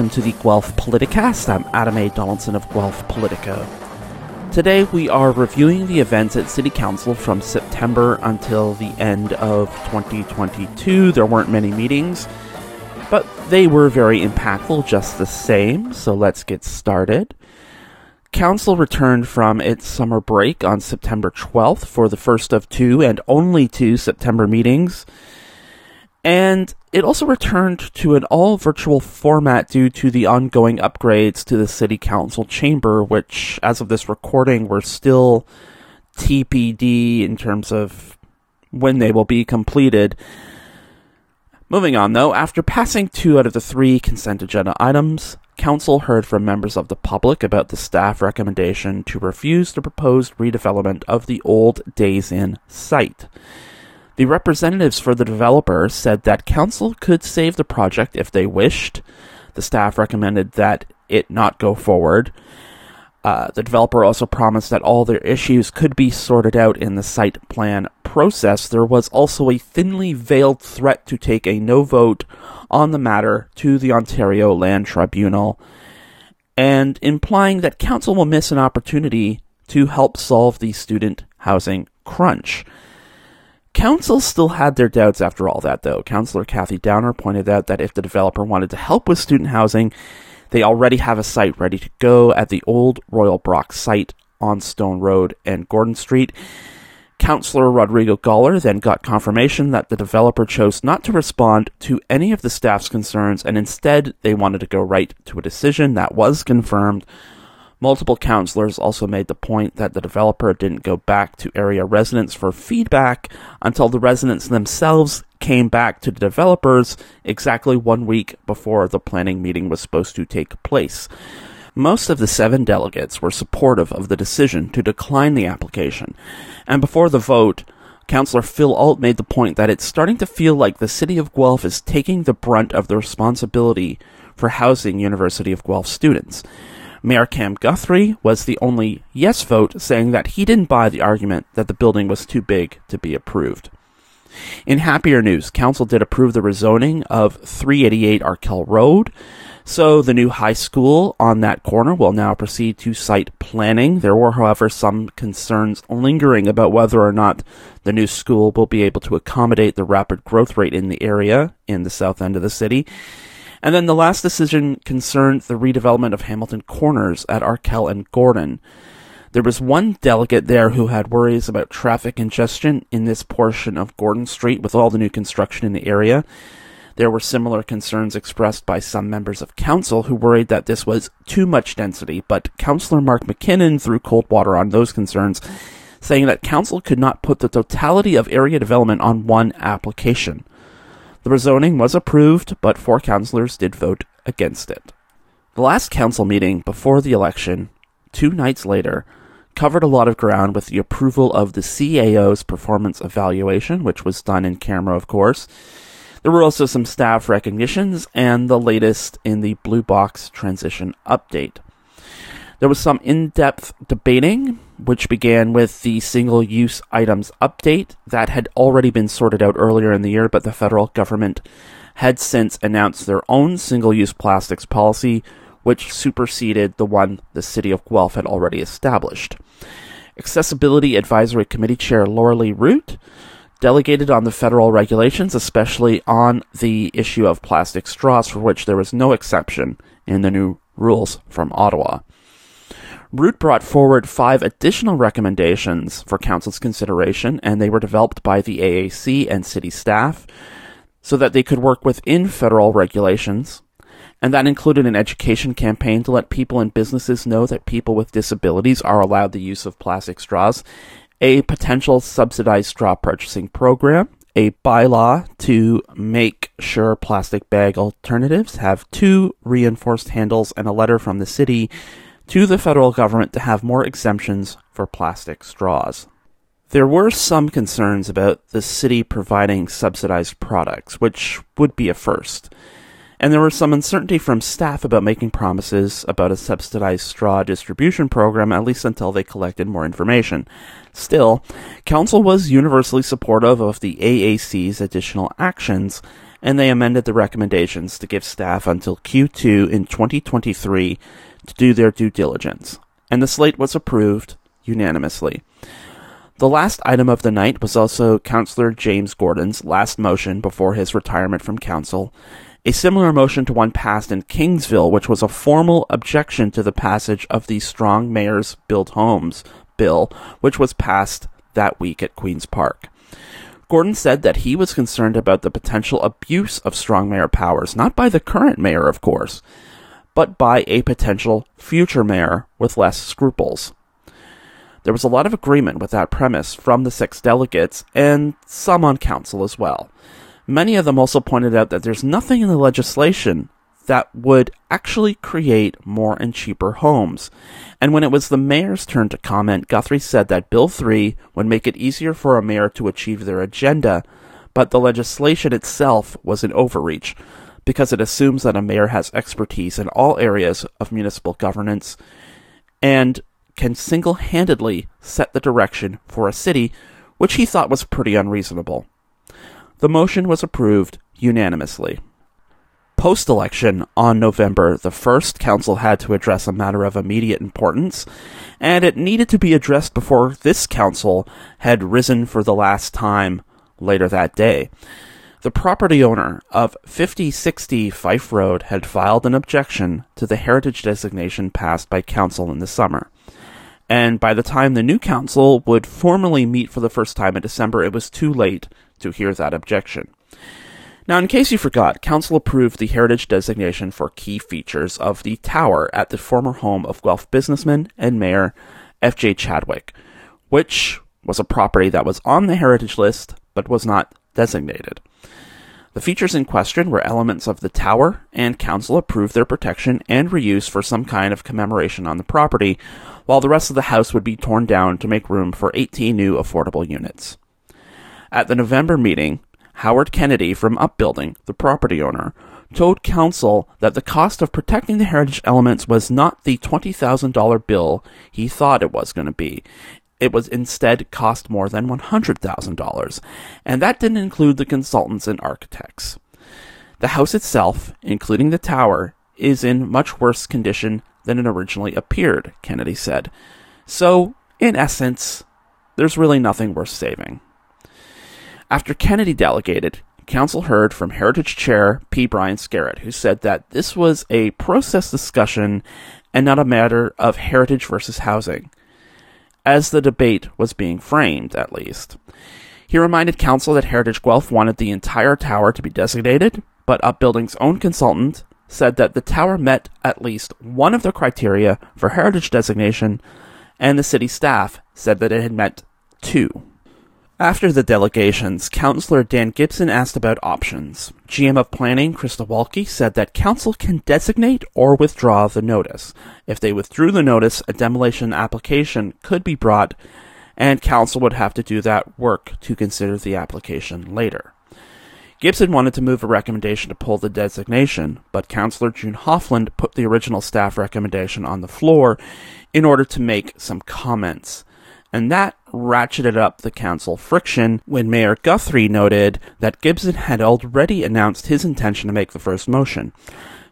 Welcome to the Guelph Politicast. I'm Adam A. Donaldson of Guelph Politico. Today we are reviewing the events at City Council from September until the end of 2022. There weren't many meetings, but they were very impactful just the same, so let's get started. Council returned from its summer break on September 12th for the first of two and only two September meetings. And it also returned to an all virtual format due to the ongoing upgrades to the City Council chamber, which, as of this recording, were still TBD in terms of when they will be completed. Moving on, though, after passing two out of the three consent agenda items, Council heard from members of the public about the staff recommendation to refuse the proposed redevelopment of the old Days Inn site. The representatives for the developer said that council could save the project if they wished. The staff recommended that it not go forward. Uh, the developer also promised that all their issues could be sorted out in the site plan process. There was also a thinly veiled threat to take a no vote on the matter to the Ontario Land Tribunal, and implying that council will miss an opportunity to help solve the student housing crunch. Council still had their doubts after all that, though. Councillor Kathy Downer pointed out that if the developer wanted to help with student housing, they already have a site ready to go at the old Royal Brock site on Stone Road and Gordon Street. Councillor Rodrigo Goller then got confirmation that the developer chose not to respond to any of the staff's concerns and instead they wanted to go right to a decision that was confirmed Multiple counselors also made the point that the developer didn't go back to area residents for feedback until the residents themselves came back to the developers exactly one week before the planning meeting was supposed to take place. Most of the seven delegates were supportive of the decision to decline the application, and before the vote, Councillor Phil Allt made the point that it's starting to feel like the city of Guelph is taking the brunt of the responsibility for housing University of Guelph students. Mayor Cam Guthrie was the only yes vote, saying that he didn't buy the argument that the building was too big to be approved. In happier news, Council did approve the rezoning of 388 Arkell Road, so the new high school on that corner will now proceed to site planning. There were, however, some concerns lingering about whether or not the new school will be able to accommodate the rapid growth rate in the area in the south end of the city. And then the last decision concerned the redevelopment of Hamilton Corners at Arkell and Gordon. There was one delegate there who had worries about traffic congestion in this portion of Gordon Street with all the new construction in the area. There were similar concerns expressed by some members of council who worried that this was too much density, but Councillor Mark MacKinnon threw cold water on those concerns, saying that council could not put the totality of area development on one application. The rezoning was approved, but four councillors did vote against it. The last council meeting before the election, two nights later, covered a lot of ground with the approval of the CAO's performance evaluation, which was done in camera, of course. There were also some staff recognitions and the latest in the Blue Box transition update. There was some in depth debating, which began with the single use items update that had already been sorted out earlier in the year, but the federal government had since announced their own single use plastics policy, which superseded the one the city of Guelph had already established. Accessibility Advisory Committee Chair Laura Lee Root delegated on the federal regulations, especially on the issue of plastic straws, for which there was no exception in the new rules from Ottawa. Root brought forward five additional recommendations for Council's consideration, and they were developed by the AAC and city staff so that they could work within federal regulations. And that included an education campaign to let people and businesses know that people with disabilities are allowed the use of plastic straws, a potential subsidized straw purchasing program, a bylaw to make sure plastic bag alternatives have two reinforced handles, and a letter from the city to the federal government to have more exemptions for plastic straws. There were some concerns about the city providing subsidized products, which would be a first. And there was some uncertainty from staff about making promises about a subsidized straw distribution program, at least until they collected more information. Still, Council was universally supportive of the AAC's additional actions, and they amended the recommendations to give staff until Q2 in 2023 to do their due diligence. And the slate was approved unanimously. The last item of the night was also Councillor James Gordon's last motion before his retirement from council, a similar motion to one passed in Kingsville, which was a formal objection to the passage of the Strong Mayors Build Homes bill, which was passed that week at Queen's Park. Gordon said that he was concerned about the potential abuse of strong mayor powers, not by the current mayor, of course, but by a potential future mayor with less scruples. There was a lot of agreement with that premise from the six delegates and some on council as well. Many of them also pointed out that there's nothing in the legislation that would actually create more and cheaper homes. And when it was the mayor's turn to comment, Guthrie said that Bill 3 would make it easier for a mayor to achieve their agenda, but the legislation itself was an overreach because it assumes that a mayor has expertise in all areas of municipal governance and can single handedly set the direction for a city, which he thought was pretty unreasonable. The motion was approved unanimously. Post election on November the 1st, Council had to address a matter of immediate importance, and it needed to be addressed before this Council had risen for the last time later that day. The property owner of 5060 Fife Road had filed an objection to the heritage designation passed by Council in the summer. And by the time the new Council would formally meet for the first time in December, it was too late to hear that objection. Now, in case you forgot, Council approved the heritage designation for key features of the tower at the former home of Guelph businessman and mayor F.J. Chadwick, which was a property that was on the heritage list but was not designated. The features in question were elements of the tower, and Council approved their protection and reuse for some kind of commemoration on the property, while the rest of the house would be torn down to make room for 18 new affordable units. At the November meeting, Howard Kennedy from Upbuilding, the property owner, told council that the cost of protecting the heritage elements was not the $20,000 bill he thought it was going to be. It was instead cost more than $100,000, and that didn't include the consultants and architects. The house itself, including the tower, is in much worse condition than it originally appeared, Kennedy said. So, in essence, there's really nothing worth saving. After Kennedy delegated, Council heard from Heritage Chair P. Brian Scarrett, who said that this was a process discussion and not a matter of heritage versus housing, as the debate was being framed, at least. He reminded Council that Heritage Guelph wanted the entire tower to be designated, but Upbuilding's own consultant said that the tower met at least one of the criteria for heritage designation, and the city staff said that it had met two. After the delegations, Councillor Dan Gibson asked about options. GM of Planning Krista Walkey said that Council can designate or withdraw the notice. If they withdrew the notice, a demolition application could be brought, and Council would have to do that work to consider the application later. Gibson wanted to move a recommendation to pull the designation, but Councillor June Hofland put the original staff recommendation on the floor in order to make some comments and that ratcheted up the council friction when Mayor Guthrie noted that Gibson had already announced his intention to make the first motion.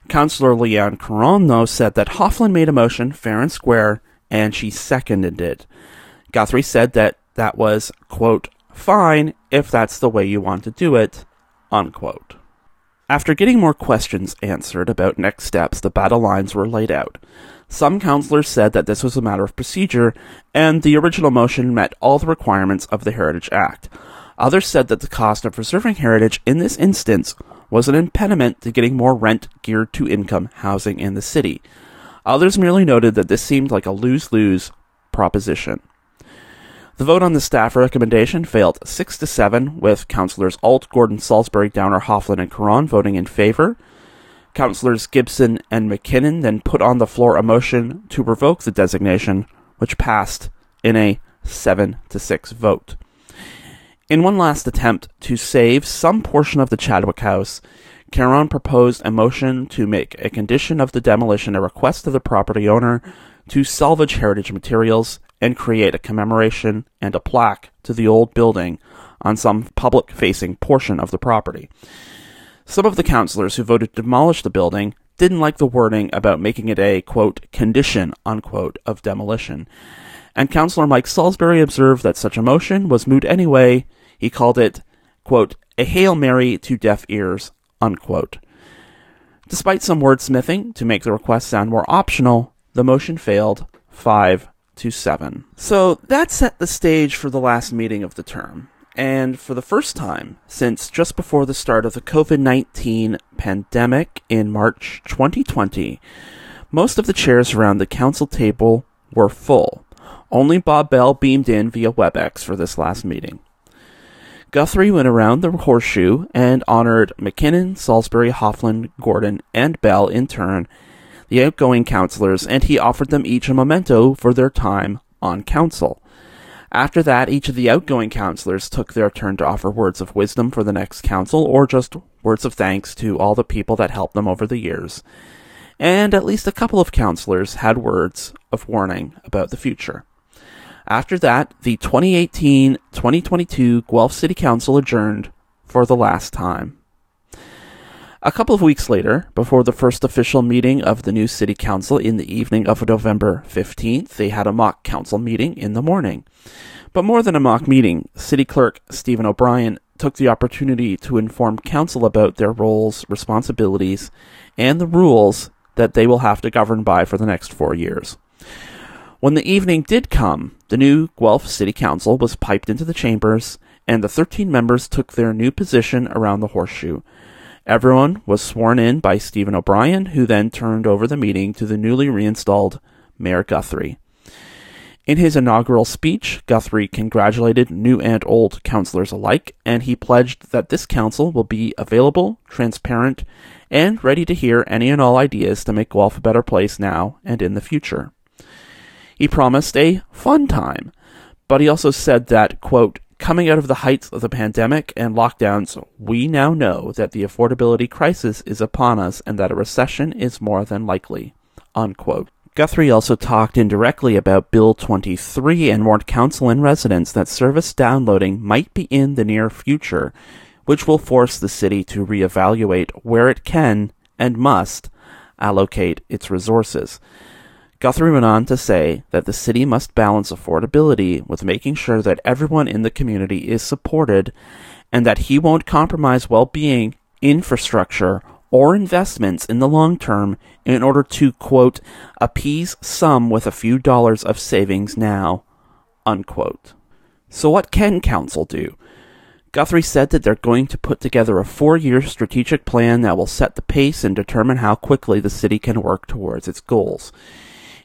Councillor Leanne Caron, though, said that Hofland made a motion fair and square, and she seconded it. Guthrie said that that was, quote, fine if that's the way you want to do it, unquote. After getting more questions answered about next steps, the battle lines were laid out. Some councillors said that this was a matter of procedure, and the original motion met all the requirements of the Heritage Act. Others said that the cost of preserving heritage in this instance was an impediment to getting more rent geared to income housing in the city. Others merely noted that this seemed like a lose lose proposition. The vote on the staff recommendation failed 6 to 7, with councillors Allt, Gordon, Salisbury, Downer, Hofland, and Caron voting in favor. Councillors Gibson and MacKinnon then put on the floor a motion to revoke the designation, which passed in a 7 to 6 vote. In one last attempt to save some portion of the Chadwick House, Caron proposed a motion to make a condition of the demolition a request to the property owner to salvage heritage materials and create a commemoration and a plaque to the old building on some public facing portion of the property. Some of the councillors who voted to demolish the building didn't like the wording about making it a, quote, condition, unquote, of demolition. And Councillor Mike Salisbury observed that such a motion was moot anyway. He called it, quote, a Hail Mary to deaf ears, unquote. Despite some wordsmithing to make the request sound more optional, the motion failed 5 to 7. So that set the stage for the last meeting of the term and for the first time since just before the start of the COVID 19 pandemic in March 2020, most of the chairs around the council table were full. Only Bob Bell beamed in via WebEx for this last meeting. Guthrie went around the horseshoe and honored MacKinnon, Salisbury, Hofland, Gordon, and Bell in turn, the outgoing councillors, and he offered them each a memento for their time on council. After that, each of the outgoing councillors took their turn to offer words of wisdom for the next council, or just words of thanks to all the people that helped them over the years. And at least a couple of councillors had words of warning about the future. After that, the 2018 2022 Guelph City Council adjourned for the last time. A couple of weeks later, before the first official meeting of the new city council in the evening of November 15th, they had a mock council meeting in the morning. But more than a mock meeting, city clerk Stephen O'Brien took the opportunity to inform council about their roles, responsibilities, and the rules that they will have to govern by for the next four years. When the evening did come, the new Guelph City Council was piped into the chambers, and the 13 members took their new position around the horseshoe, Everyone was sworn in by Stephen O'Brien, who then turned over the meeting to the newly reinstalled Mayor Guthrie. In his inaugural speech, Guthrie congratulated new and old councillors alike, and he pledged that this council will be available, transparent, and ready to hear any and all ideas to make Guelph a better place now and in the future. He promised a fun time, but he also said that, quote, Coming out of the heights of the pandemic and lockdowns, we now know that the affordability crisis is upon us and that a recession is more than likely. Unquote. Guthrie also talked indirectly about Bill 23 and warned council and residents that service downloading might be in the near future, which will force the city to reevaluate where it can and must allocate its resources. Guthrie went on to say that the city must balance affordability with making sure that everyone in the community is supported and that he won't compromise well being, infrastructure, or investments in the long term in order to, quote, appease some with a few dollars of savings now, unquote. So, what can council do? Guthrie said that they're going to put together a four year strategic plan that will set the pace and determine how quickly the city can work towards its goals.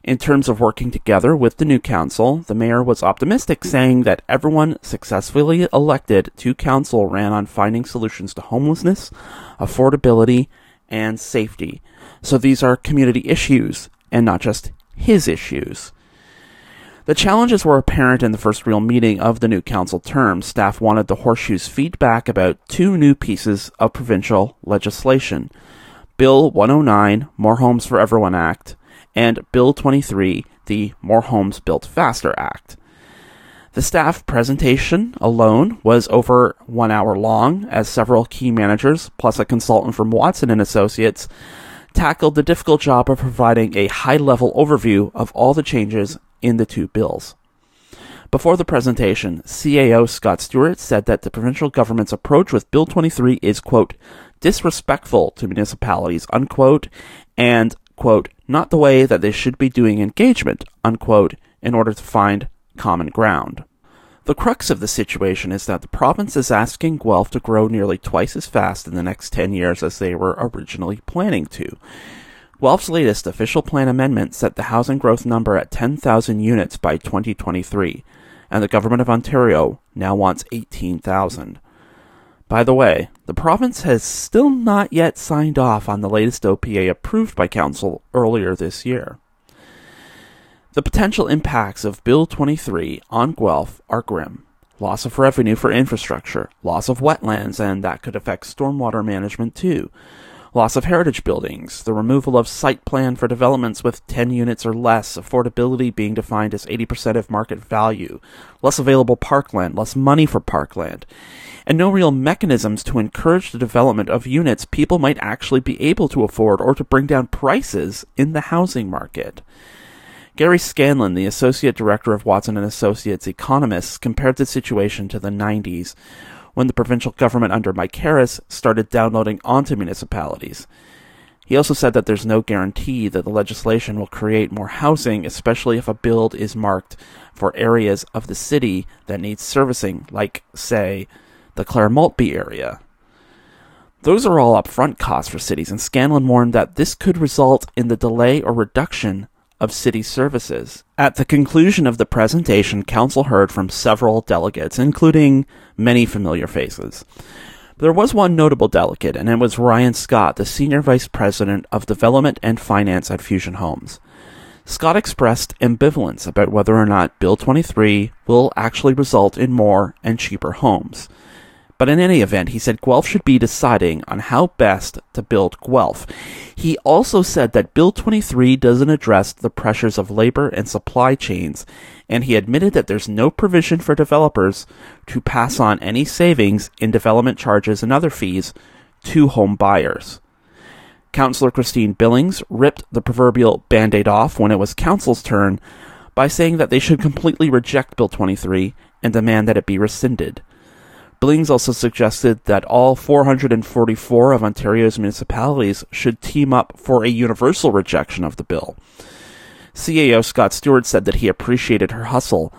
In terms of working together with the new council, the mayor was optimistic, saying that everyone successfully elected to council ran on finding solutions to homelessness, affordability, and safety. So these are community issues and not just his issues. The challenges were apparent in the first real meeting of the new council term. Staff wanted the Horseshoe's feedback about two new pieces of provincial legislation Bill 109, More Homes for Everyone Act, and Bill 23, the More Homes Built Faster Act. The staff presentation alone was over one hour long, as several key managers, plus a consultant from Watson and Associates, tackled the difficult job of providing a high-level overview of all the changes in the two bills. Before the presentation, CAO Scott Stewart said that the provincial government's approach with Bill 23 is, quote, disrespectful to municipalities, unquote, and quote, not the way that they should be doing engagement, unquote, in order to find common ground. The crux of the situation is that the province is asking Guelph to grow nearly twice as fast in the next 10 years as they were originally planning to. Guelph's latest official plan amendment set the housing growth number at 10,000 units by 2023, and the Government of Ontario now wants 18,000. By the way, the province has still not yet signed off on the latest OPA approved by Council earlier this year. The potential impacts of Bill 23 on Guelph are grim. Loss of revenue for infrastructure, loss of wetlands, and that could affect stormwater management too. Loss of heritage buildings, the removal of site plan for developments with 10 units or less, affordability being defined as 80% of market value, less available parkland, less money for parkland, and no real mechanisms to encourage the development of units people might actually be able to afford or to bring down prices in the housing market. Gary Scanlon, the associate director of Watson and Associates Economists, compared the situation to the 90s, when the provincial government under Mike Harris started downloading onto municipalities. He also said that there's no guarantee that the legislation will create more housing, especially if a build is marked for areas of the city that need servicing, like, say, the Clair Maltby area. Those are all upfront costs for cities, and Scanlon warned that this could result in the delay or reduction of city services. At the conclusion of the presentation, Council heard from several delegates, including many familiar faces. There was one notable delegate, and it was Ryan Scott, the Senior Vice President of Development and Finance at Fusion Homes. Scott expressed ambivalence about whether or not Bill 23 will actually result in more and cheaper homes. But in any event, he said Guelph should be deciding on how best to build Guelph. He also said that Bill 23 doesn't address the pressures of labor and supply chains, and he admitted that there's no provision for developers to pass on any savings in development charges and other fees to home buyers. Councillor Christine Billings ripped the proverbial band aid off when it was Council's turn by saying that they should completely reject Bill 23 and demand that it be rescinded. Billings also suggested that all 444 of Ontario's municipalities should team up for a universal rejection of the bill. CAO Scott Stewart said that he appreciated her hustle,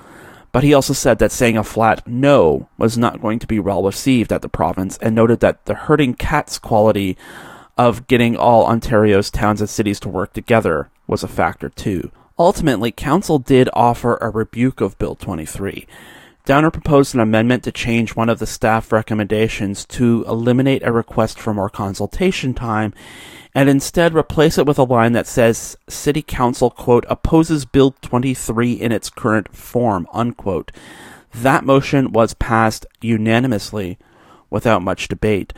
but he also said that saying a flat no was not going to be well received at the province and noted that the herding cats quality of getting all Ontario's towns and cities to work together was a factor too. Ultimately, Council did offer a rebuke of Bill 23 Downer proposed an amendment to change one of the staff recommendations to eliminate a request for more consultation time and instead replace it with a line that says City Council, quote, opposes Bill 23 in its current form, unquote. That motion was passed unanimously without much debate.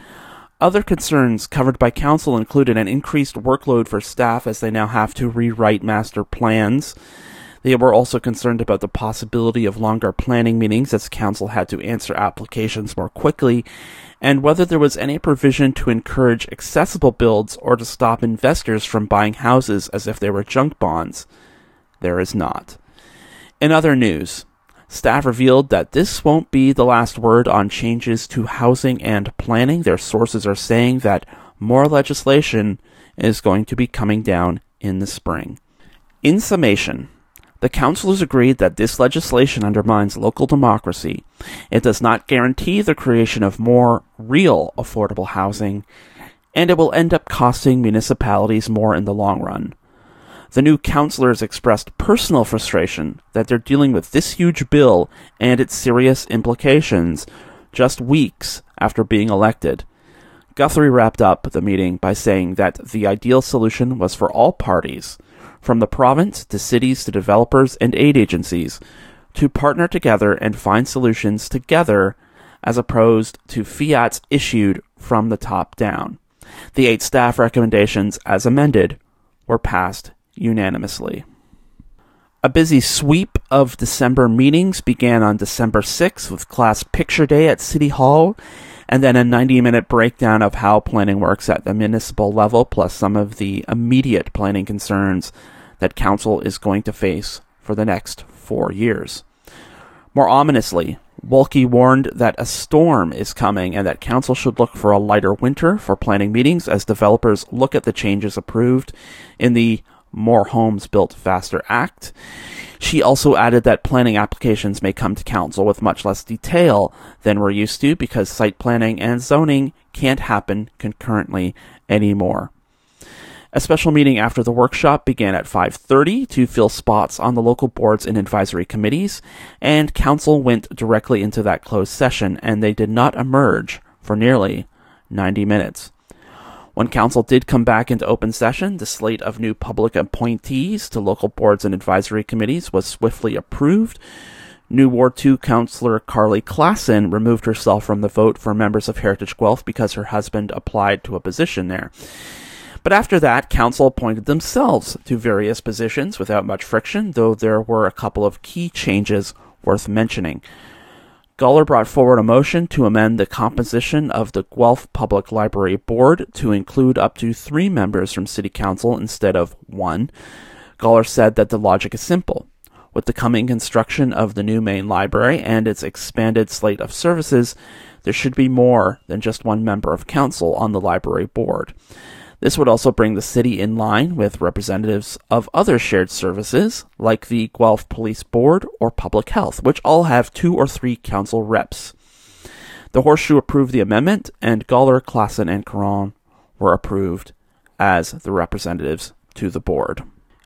Other concerns covered by Council included an increased workload for staff as they now have to rewrite master plans they were also concerned about the possibility of longer planning meetings as council had to answer applications more quickly, and whether there was any provision to encourage accessible builds or to stop investors from buying houses as if they were junk bonds. There is not. In other news, staff revealed that this won't be the last word on changes to housing and planning. Their sources are saying that more legislation is going to be coming down in the spring. In summation, the councillors agreed that this legislation undermines local democracy. It does not guarantee the creation of more real affordable housing, and it will end up costing municipalities more in the long run. The new councillors expressed personal frustration that they're dealing with this huge bill and its serious implications just weeks after being elected. Guthrie wrapped up the meeting by saying that the ideal solution was for all parties from the province to cities to developers and aid agencies, to partner together and find solutions together as opposed to fiats issued from the top down. The eight staff recommendations, as amended, were passed unanimously. A busy sweep of December meetings began on December 6th with Class Picture Day at City Hall, and then a 90 minute breakdown of how planning works at the municipal level, plus some of the immediate planning concerns that Council is going to face for the next four years. More ominously, Walkey warned that a storm is coming and that Council should look for a lighter winter for planning meetings as developers look at the changes approved in the More Homes Built Faster Act. She also added that planning applications may come to Council with much less detail than we're used to because site planning and zoning can't happen concurrently anymore. A special meeting after the workshop began at 5:30 to fill spots on the local boards and advisory committees, and council went directly into that closed session and they did not emerge for nearly 90 minutes. When council did come back into open session, the slate of new public appointees to local boards and advisory committees was swiftly approved New War 2 councillor Carly Klassen removed herself from the vote for members of Heritage Guelph because her husband applied to a position there. But after that, council appointed themselves to various positions without much friction, though there were a couple of key changes worth mentioning. Goller brought forward a motion to amend the composition of the Guelph Public Library Board to include up to three members from City Council instead of one. Goller said that the logic is simple. With the coming construction of the new main library and its expanded slate of services, there should be more than just one member of council on the library board. This would also bring the city in line with representatives of other shared services, like the Guelph Police Board or Public Health, which all have two or three council reps. The Horseshoe approved the amendment, and Goller, Klassen, and Caron were approved as the representatives to the board.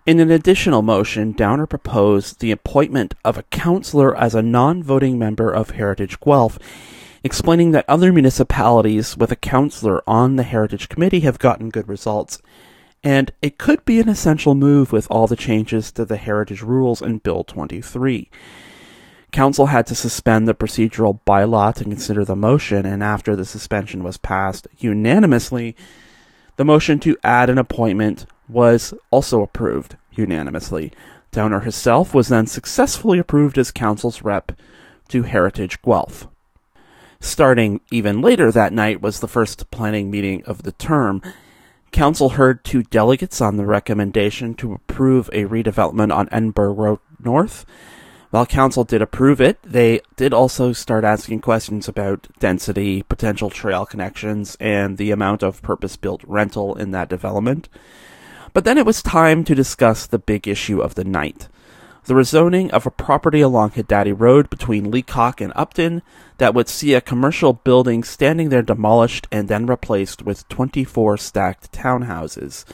In an additional motion, Downer proposed the appointment of a councillor as a non voting member of Heritage Guelph explaining that other municipalities with a councillor on the Heritage Committee have gotten good results, and it could be an essential move with all the changes to the Heritage Rules in Bill 23. Council had to suspend the procedural bylaw to consider the motion, and after the suspension was passed unanimously, the motion to add an appointment was also approved unanimously. Downer herself was then successfully approved as council's rep to Heritage Guelph. Starting even later that night was the first planning meeting of the term. Council heard two delegates on the recommendation to approve a redevelopment on Edinburgh Road North. While Council did approve it, they did also start asking questions about density, potential trail connections, and the amount of purpose built rental in that development. But then it was time to discuss the big issue of the night the rezoning of a property along Hidaddy Road between Leacock and Upton that would see a commercial building standing there demolished and then replaced with 24 stacked townhouses.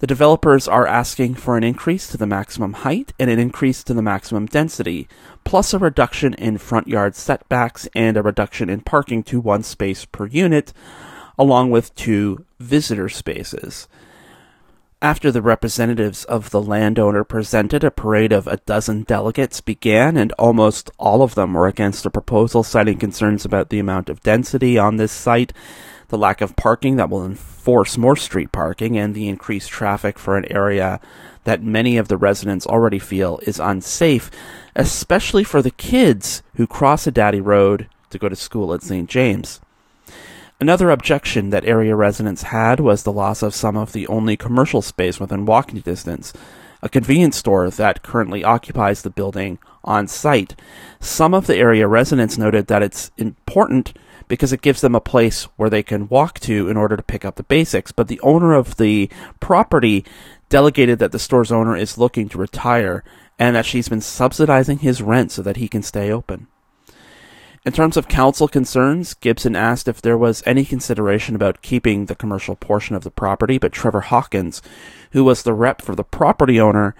The developers are asking for an increase to the maximum height and an increase to the maximum density, plus a reduction in front yard setbacks and a reduction in parking to one space per unit, along with two visitor spaces. After the representatives of the landowner presented, a parade of a dozen delegates began, and almost all of them were against the proposal, citing concerns about the amount of density on this site, the lack of parking that will enforce more street parking, and the increased traffic for an area that many of the residents already feel is unsafe, especially for the kids who cross Hidaddy Road to go to school at St. James. Another objection that area residents had was the loss of some of the only commercial space within walking distance, a convenience store that currently occupies the building on site. Some of the area residents noted that it's important because it gives them a place where they can walk to in order to pick up the basics, but the owner of the property delegated that the store's owner is looking to retire and that she's been subsidizing his rent so that he can stay open. In terms of council concerns, Gibson asked if there was any consideration about keeping the commercial portion of the property, but Trevor Hawkins, who was the rep for the property owner,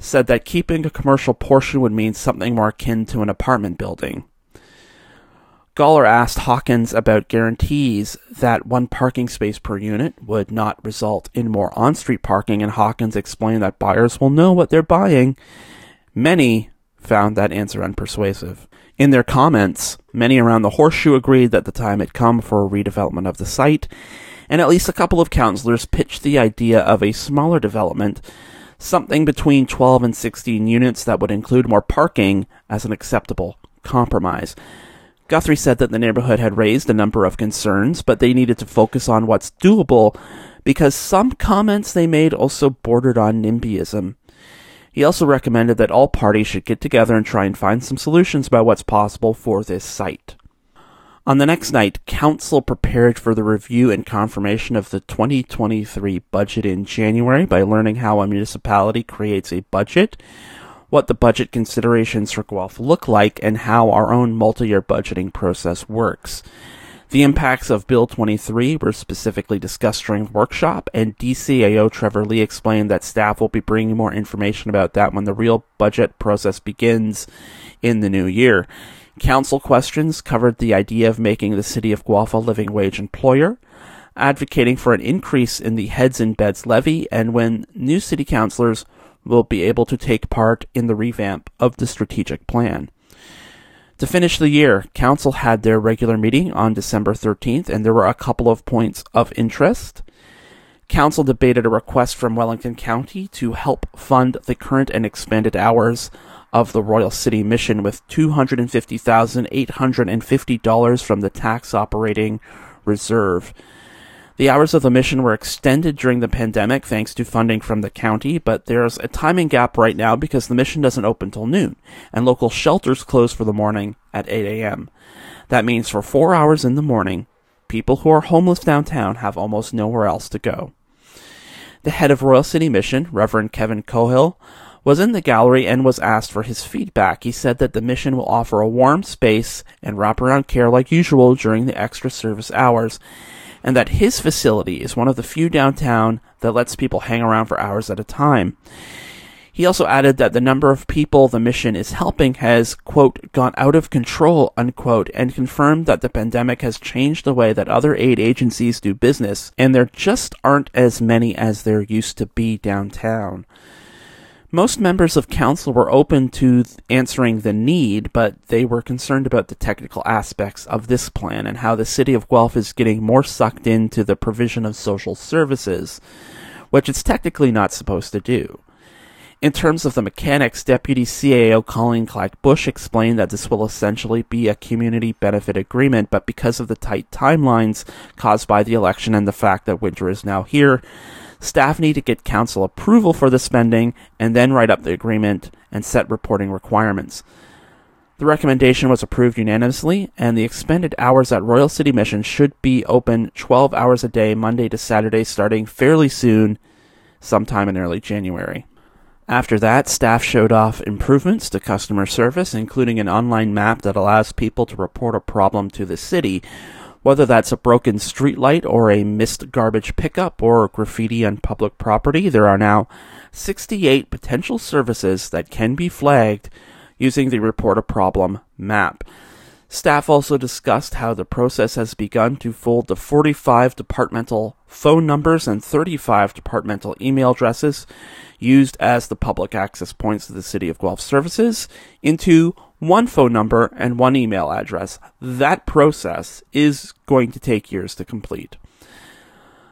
said that keeping a commercial portion would mean something more akin to an apartment building. Goller asked Hawkins about guarantees that one parking space per unit would not result in more on street parking, and Hawkins explained that buyers will know what they're buying. Many found that answer unpersuasive. In their comments, many around the horseshoe agreed that the time had come for a redevelopment of the site, and at least a couple of councillors pitched the idea of a smaller development, something between 12 and 16 units that would include more parking as an acceptable compromise. Guthrie said that the neighborhood had raised a number of concerns, but they needed to focus on what's doable because some comments they made also bordered on NIMBYism. He also recommended that all parties should get together and try and find some solutions about what's possible for this site. On the next night, Council prepared for the review and confirmation of the 2023 budget in January by learning how a municipality creates a budget, what the budget considerations for Guelph look like, and how our own multi year budgeting process works. The impacts of Bill 23 were specifically discussed during the workshop, and DCAO Trevor Lee explained that staff will be bringing more information about that when the real budget process begins in the new year. Council questions covered the idea of making the city of Guelph a living wage employer, advocating for an increase in the heads and beds levy, and when new city councillors will be able to take part in the revamp of the strategic plan. To finish the year, Council had their regular meeting on December 13th, and there were a couple of points of interest. Council debated a request from Wellington County to help fund the current and expanded hours of the Royal City Mission with $250,850 from the tax operating reserve. The hours of the mission were extended during the pandemic thanks to funding from the county, but there's a timing gap right now because the mission doesn't open till noon, and local shelters close for the morning at 8 a.m. That means for four hours in the morning, people who are homeless downtown have almost nowhere else to go. The head of Royal City Mission, Reverend Kevin Cohill, was in the gallery and was asked for his feedback. He said that the mission will offer a warm space and wraparound care like usual during the extra service hours, and that his facility is one of the few downtown that lets people hang around for hours at a time. He also added that the number of people the mission is helping has, quote, gone out of control, unquote, and confirmed that the pandemic has changed the way that other aid agencies do business, and there just aren't as many as there used to be downtown. Most members of council were open to answering the need, but they were concerned about the technical aspects of this plan and how the city of Guelph is getting more sucked into the provision of social services, which it's technically not supposed to do. In terms of the mechanics, Deputy CAO Colleen Clack Bush explained that this will essentially be a community benefit agreement, but because of the tight timelines caused by the election and the fact that winter is now here, Staff need to get council approval for the spending and then write up the agreement and set reporting requirements. The recommendation was approved unanimously, and the expended hours at Royal City Mission should be open 12 hours a day, Monday to Saturday, starting fairly soon, sometime in early January. After that, staff showed off improvements to customer service, including an online map that allows people to report a problem to the city, whether that's a broken streetlight or a missed garbage pickup or graffiti on public property, there are now 68 potential services that can be flagged using the Report a Problem map. Staff also discussed how the process has begun to fold the 45 departmental phone numbers and 35 departmental email addresses used as the public access points of the City of Guelph services into one phone number and one email address. That process is going to take years to complete.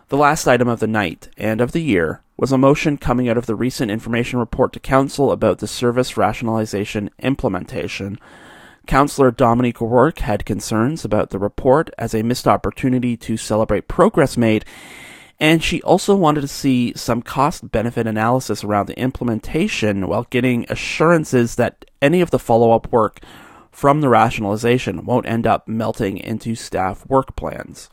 The last item of the night and of the year was a motion coming out of the recent information report to Council about the service rationalization implementation. Councillor Dominique O'Rourke had concerns about the report as a missed opportunity to celebrate progress made and she also wanted to see some cost benefit analysis around the implementation while getting assurances that any of the follow up work from the rationalization won't end up melting into staff work plans.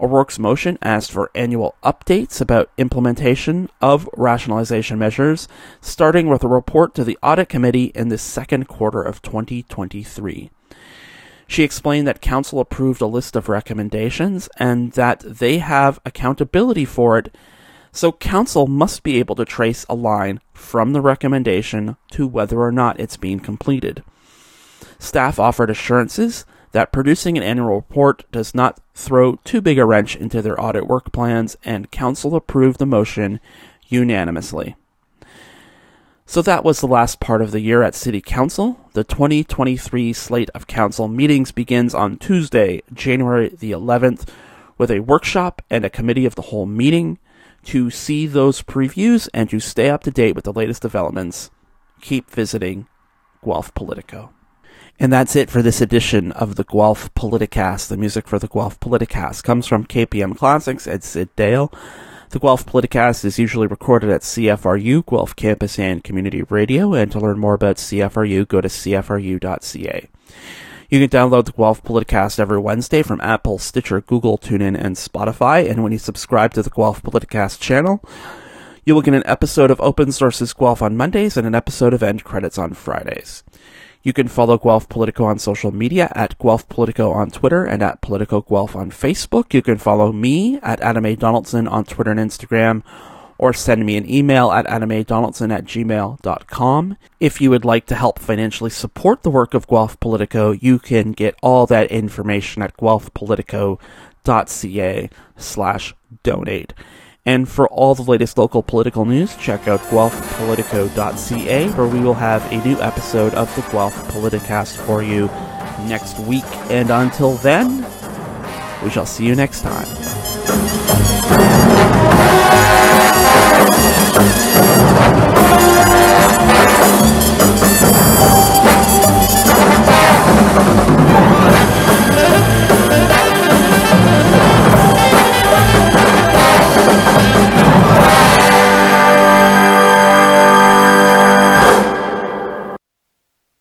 O'Rourke's motion asked for annual updates about implementation of rationalization measures, starting with a report to the Audit Committee in the second quarter of 2023. She explained that Council approved a list of recommendations and that they have accountability for it, so Council must be able to trace a line from the recommendation to whether or not it's being completed. Staff offered assurances that producing an annual report does not throw too big a wrench into their audit work plans, and Council approved the motion unanimously. So that was the last part of the year at City Council. The 2023 slate of council meetings begins on Tuesday, January the 11th, with a workshop and a committee of the whole meeting. To see those previews and to stay up to date with the latest developments, keep visiting Guelph Politico. And that's it for this edition of the Guelph Politicast. The music for the Guelph Politicast comes from KPM Classics and Syd Dale. The Guelph Politicast is usually recorded at CFRU, Guelph Campus and Community Radio, and to learn more about CFRU, go to cfru.ca. You can download the Guelph Politicast every Wednesday from Apple, Stitcher, Google, TuneIn, and Spotify, and when you subscribe to the Guelph Politicast channel, you will get an episode of Open Sources Guelph on Mondays and an episode of End Credits on Fridays. You can follow Guelph Politico on social media at Guelph Politico on Twitter and at Politico Guelph on Facebook. You can follow me at Adam A. Donaldson on Twitter and Instagram or send me an email at adamadonaldson at gmail.com. If you would like to help financially support the work of Guelph Politico, you can get all that information at guelphpolitico.ca slash donate. And for all the latest local political news, check out guelphpolitico.ca, where we will have a new episode of the Guelph Politicast for you next week. And until then, we shall see you next time.